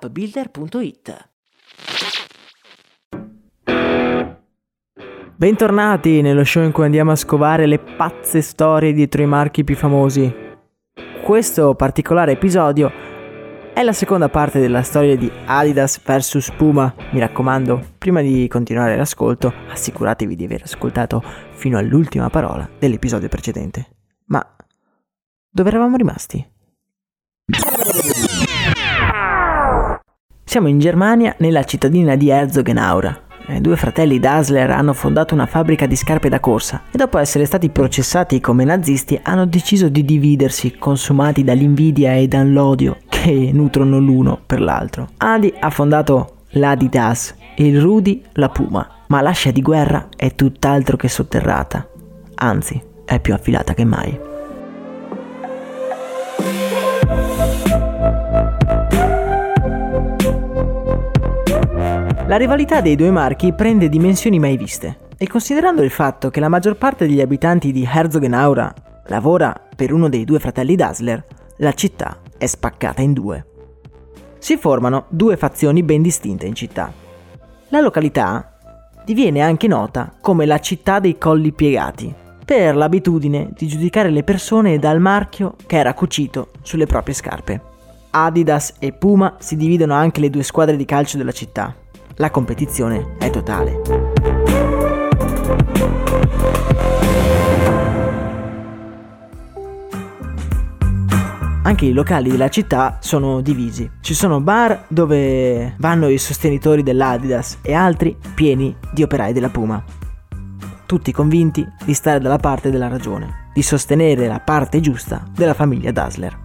appbuilder.it. Bentornati nello show in cui andiamo a scovare le pazze storie dietro i marchi più famosi. Questo particolare episodio è la seconda parte della storia di Adidas vs Puma. Mi raccomando, prima di continuare l'ascolto, assicuratevi di aver ascoltato fino all'ultima parola dell'episodio precedente. Ma dove eravamo rimasti? Siamo in Germania, nella cittadina di Herzogenaura. I due fratelli Dassler hanno fondato una fabbrica di scarpe da corsa e dopo essere stati processati come nazisti hanno deciso di dividersi, consumati dall'invidia e dall'odio che nutrono l'uno per l'altro. Adi ha fondato l'Adidas e il Rudy la Puma, ma l'ascia di guerra è tutt'altro che sotterrata, anzi è più affilata che mai. La rivalità dei due marchi prende dimensioni mai viste e considerando il fatto che la maggior parte degli abitanti di Herzogenaura lavora per uno dei due fratelli Dassler, la città è spaccata in due. Si formano due fazioni ben distinte in città. La località diviene anche nota come la città dei colli piegati, per l'abitudine di giudicare le persone dal marchio che era cucito sulle proprie scarpe. Adidas e Puma si dividono anche le due squadre di calcio della città. La competizione è totale. Anche i locali della città sono divisi. Ci sono bar dove vanno i sostenitori dell'Adidas e altri pieni di operai della Puma. Tutti convinti di stare dalla parte della ragione, di sostenere la parte giusta della famiglia Dassler.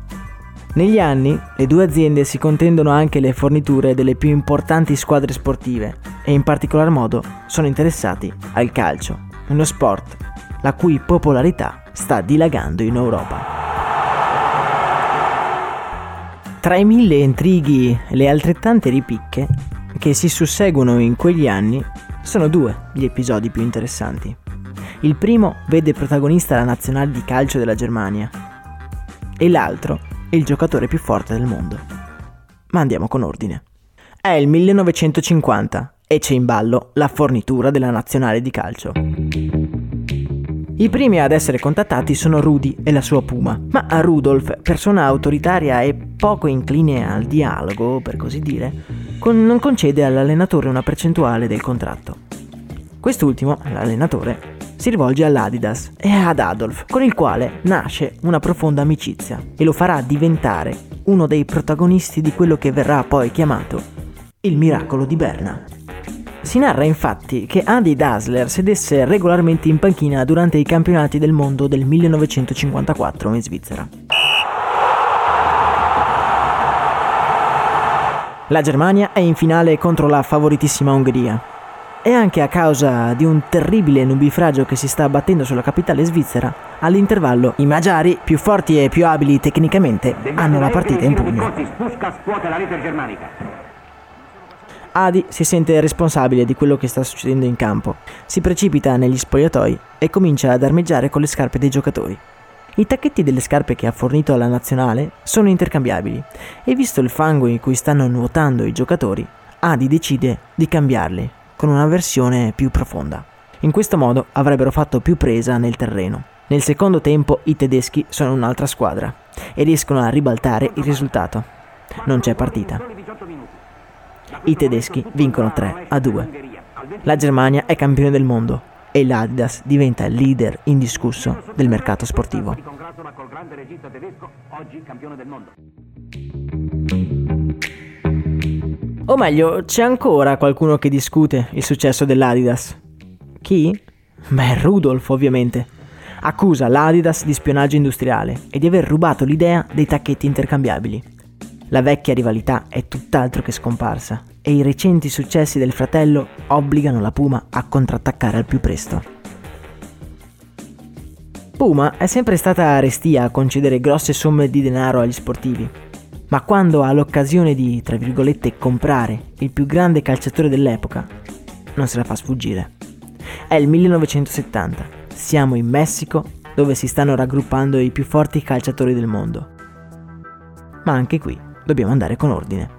Negli anni le due aziende si contendono anche le forniture delle più importanti squadre sportive e in particolar modo sono interessati al calcio, uno sport la cui popolarità sta dilagando in Europa. Tra i mille intrighi e le altrettante ripicche che si susseguono in quegli anni, sono due gli episodi più interessanti. Il primo vede protagonista la nazionale di calcio della Germania e l'altro il giocatore più forte del mondo. Ma andiamo con ordine. È il 1950 e c'è in ballo la fornitura della nazionale di calcio. I primi ad essere contattati sono Rudy e la sua Puma, ma a Rudolf, persona autoritaria e poco incline al dialogo, per così dire, con- non concede all'allenatore una percentuale del contratto. Quest'ultimo, l'allenatore, si rivolge all'Adidas e ad Adolf, con il quale nasce una profonda amicizia e lo farà diventare uno dei protagonisti di quello che verrà poi chiamato il miracolo di Berna. Si narra infatti che Adi Dassler sedesse regolarmente in panchina durante i campionati del mondo del 1954 in Svizzera. La Germania è in finale contro la favoritissima Ungheria e anche a causa di un terribile nubifragio che si sta abbattendo sulla capitale svizzera, all'intervallo i magiari, più forti e più abili tecnicamente, hanno la partita in pugno. Adi si sente responsabile di quello che sta succedendo in campo, si precipita negli spogliatoi e comincia ad armeggiare con le scarpe dei giocatori. I tacchetti delle scarpe che ha fornito alla nazionale sono intercambiabili e visto il fango in cui stanno nuotando i giocatori, Adi decide di cambiarli con una versione più profonda. In questo modo avrebbero fatto più presa nel terreno. Nel secondo tempo i tedeschi sono un'altra squadra e riescono a ribaltare il risultato. Non c'è partita. I tedeschi vincono 3 a 2. La Germania è campione del mondo e l'Adidas diventa il leader indiscusso del mercato sportivo. O meglio, c'è ancora qualcuno che discute il successo dell'Adidas. Chi? Beh, Rudolf ovviamente. Accusa l'Adidas di spionaggio industriale e di aver rubato l'idea dei tacchetti intercambiabili. La vecchia rivalità è tutt'altro che scomparsa e i recenti successi del fratello obbligano la Puma a contrattaccare al più presto. Puma è sempre stata restia a concedere grosse somme di denaro agli sportivi, ma quando ha l'occasione di, tra virgolette, comprare il più grande calciatore dell'epoca, non se la fa sfuggire. È il 1970, siamo in Messico dove si stanno raggruppando i più forti calciatori del mondo. Ma anche qui dobbiamo andare con ordine.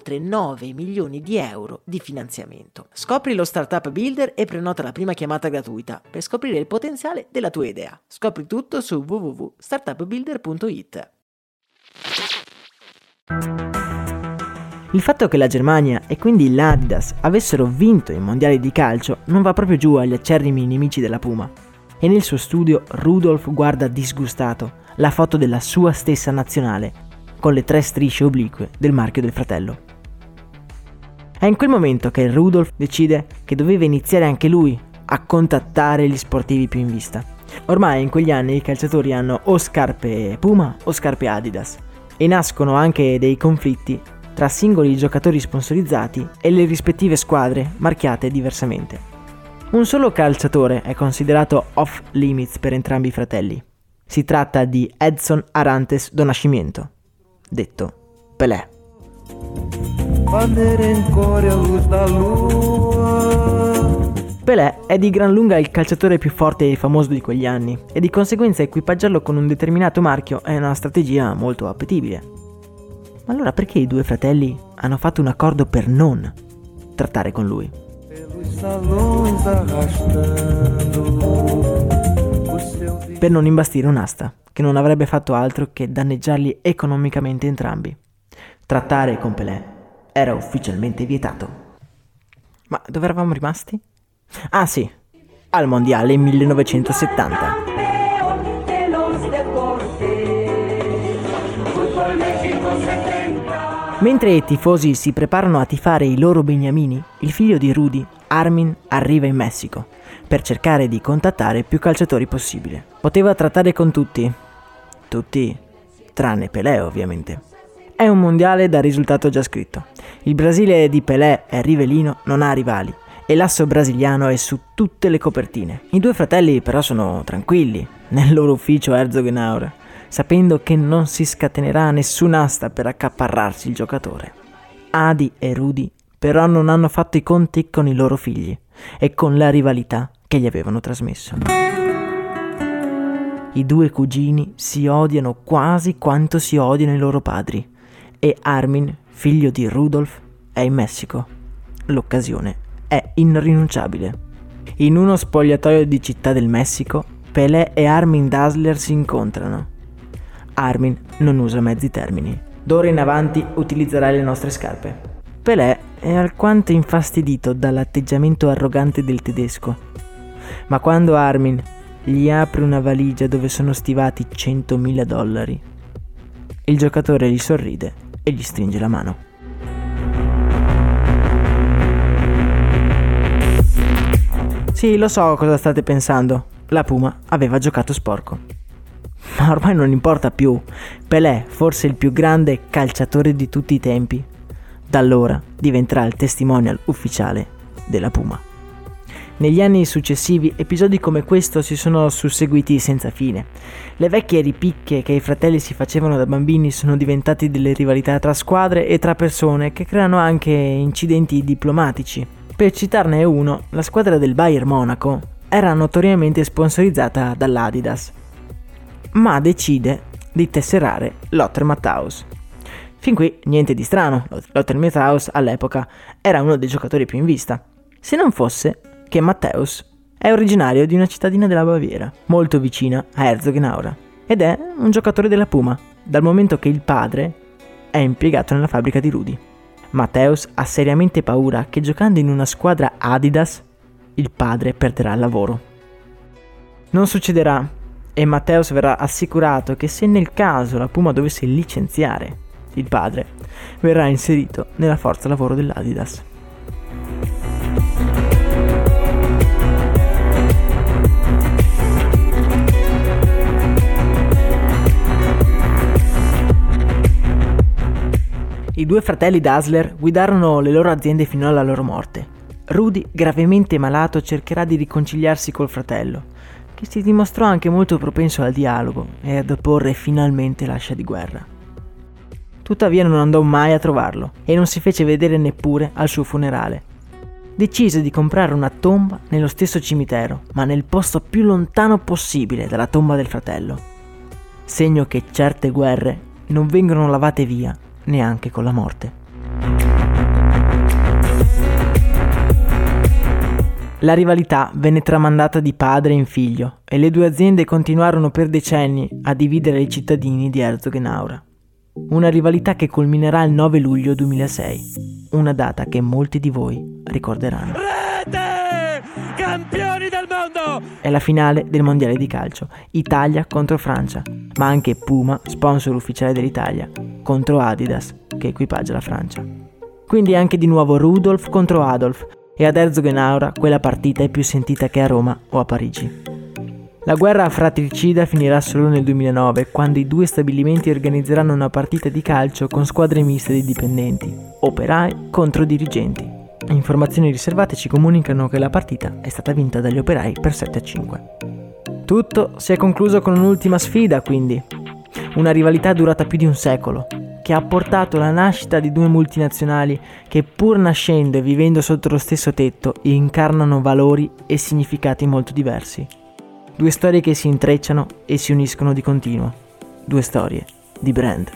9 milioni di euro di finanziamento. Scopri lo Startup Builder e prenota la prima chiamata gratuita per scoprire il potenziale della tua idea. Scopri tutto su www.startupbuilder.it. Il fatto che la Germania e quindi l'Adidas avessero vinto i mondiali di calcio non va proprio giù agli acerrimi nemici della Puma. E nel suo studio Rudolf guarda disgustato la foto della sua stessa nazionale con le tre strisce oblique del marchio del fratello. È in quel momento che Rudolf decide che doveva iniziare anche lui a contattare gli sportivi più in vista. Ormai in quegli anni i calciatori hanno o scarpe Puma o scarpe Adidas e nascono anche dei conflitti tra singoli giocatori sponsorizzati e le rispettive squadre marchiate diversamente. Un solo calciatore è considerato off limits per entrambi i fratelli. Si tratta di Edson Arantes do Nascimento, detto Pelé. Pelé è di gran lunga il calciatore più forte e famoso di quegli anni e di conseguenza equipaggiarlo con un determinato marchio è una strategia molto appetibile. Ma allora perché i due fratelli hanno fatto un accordo per non trattare con lui? Per non imbastire un'asta, che non avrebbe fatto altro che danneggiarli economicamente entrambi. Trattare con Pelé era ufficialmente vietato. Ma dove eravamo rimasti? Ah sì, al Mondiale 1970. Mentre i tifosi si preparano a tifare i loro beniamini, il figlio di Rudy, Armin, arriva in Messico per cercare di contattare più calciatori possibile. Poteva trattare con tutti, tutti, tranne Pelé ovviamente. È un mondiale da risultato già scritto. Il Brasile di Pelé e Rivelino non ha rivali e l'asso brasiliano è su tutte le copertine. I due fratelli però sono tranquilli nel loro ufficio Herzogenaur, sapendo che non si scatenerà nessun'asta per accaparrarsi il giocatore. Adi e Rudy però non hanno fatto i conti con i loro figli e con la rivalità che gli avevano trasmesso. I due cugini si odiano quasi quanto si odiano i loro padri e Armin, figlio di Rudolf, è in Messico. L'occasione è irrinunciabile. In uno spogliatoio di Città del Messico, Pelé e Armin Dassler si incontrano. Armin non usa mezzi termini. D'ora in avanti utilizzerai le nostre scarpe. Pelé è alquanto infastidito dall'atteggiamento arrogante del tedesco, ma quando Armin gli apre una valigia dove sono stivati 100.000 dollari, il giocatore gli sorride e gli stringe la mano. Sì, lo so cosa state pensando. La Puma aveva giocato sporco. Ma ormai non importa più. Pelé, forse il più grande calciatore di tutti i tempi, da allora diventerà il testimonial ufficiale della Puma. Negli anni successivi episodi come questo si sono susseguiti senza fine. Le vecchie ripicche che i fratelli si facevano da bambini sono diventate delle rivalità tra squadre e tra persone che creano anche incidenti diplomatici. Per citarne uno, la squadra del Bayern Monaco era notoriamente sponsorizzata dall'Adidas, ma decide di tesserare Lothar Matthaus, Fin qui niente di strano, Lothar Matthaus all'epoca era uno dei giocatori più in vista. Se non fosse che Matthäus è originario di una cittadina della Baviera, molto vicina a Herzogenaura, ed è un giocatore della Puma, dal momento che il padre è impiegato nella fabbrica di Rudy. Matthäus ha seriamente paura che giocando in una squadra Adidas il padre perderà il lavoro. Non succederà e Matthäus verrà assicurato che se nel caso la Puma dovesse licenziare il padre, verrà inserito nella forza lavoro dell'Adidas. I due fratelli Dassler guidarono le loro aziende fino alla loro morte. Rudy, gravemente malato, cercherà di riconciliarsi col fratello, che si dimostrò anche molto propenso al dialogo e ad opporre finalmente l'ascia di guerra. Tuttavia non andò mai a trovarlo e non si fece vedere neppure al suo funerale. Decise di comprare una tomba nello stesso cimitero, ma nel posto più lontano possibile dalla tomba del fratello. Segno che certe guerre non vengono lavate via neanche con la morte. La rivalità venne tramandata di padre in figlio e le due aziende continuarono per decenni a dividere i cittadini di Herzogenaura. Una rivalità che culminerà il 9 luglio 2006, una data che molti di voi ricorderanno. Rete! Campioni! È la finale del mondiale di calcio, Italia contro Francia, ma anche Puma, sponsor ufficiale dell'Italia, contro Adidas, che equipaggia la Francia. Quindi anche di nuovo Rudolf contro Adolf, e ad Herzogenaura quella partita è più sentita che a Roma o a Parigi. La guerra fratricida finirà solo nel 2009, quando i due stabilimenti organizzeranno una partita di calcio con squadre miste di dipendenti, operai contro dirigenti. Informazioni riservate ci comunicano che la partita è stata vinta dagli operai per 7 a 5. Tutto si è concluso con un'ultima sfida, quindi. Una rivalità durata più di un secolo, che ha portato alla nascita di due multinazionali che pur nascendo e vivendo sotto lo stesso tetto incarnano valori e significati molto diversi. Due storie che si intrecciano e si uniscono di continuo. Due storie di brand.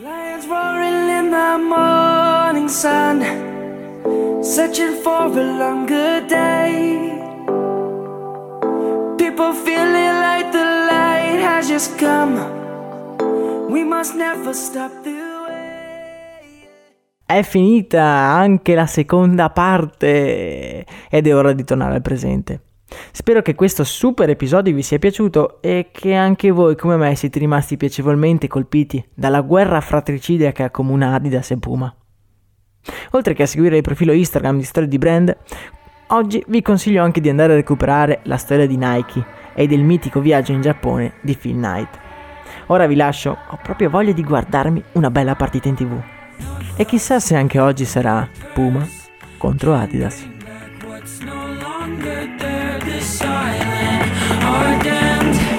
Lions roaring in the morning sun, searching for a longer day. People feeling like the light has just come. We must never stop the è finita anche la seconda parte ed è ora di tornare al presente. Spero che questo super episodio vi sia piaciuto e che anche voi come me siete rimasti piacevolmente colpiti dalla guerra fratricida che accomuna Adidas e Puma. Oltre che a seguire il profilo Instagram di Storie di Brand, oggi vi consiglio anche di andare a recuperare la storia di Nike e del mitico viaggio in Giappone di Phil Knight. Ora vi lascio, ho proprio voglia di guardarmi una bella partita in tv. E chissà se anche oggi sarà Puma contro Adidas. What's our damned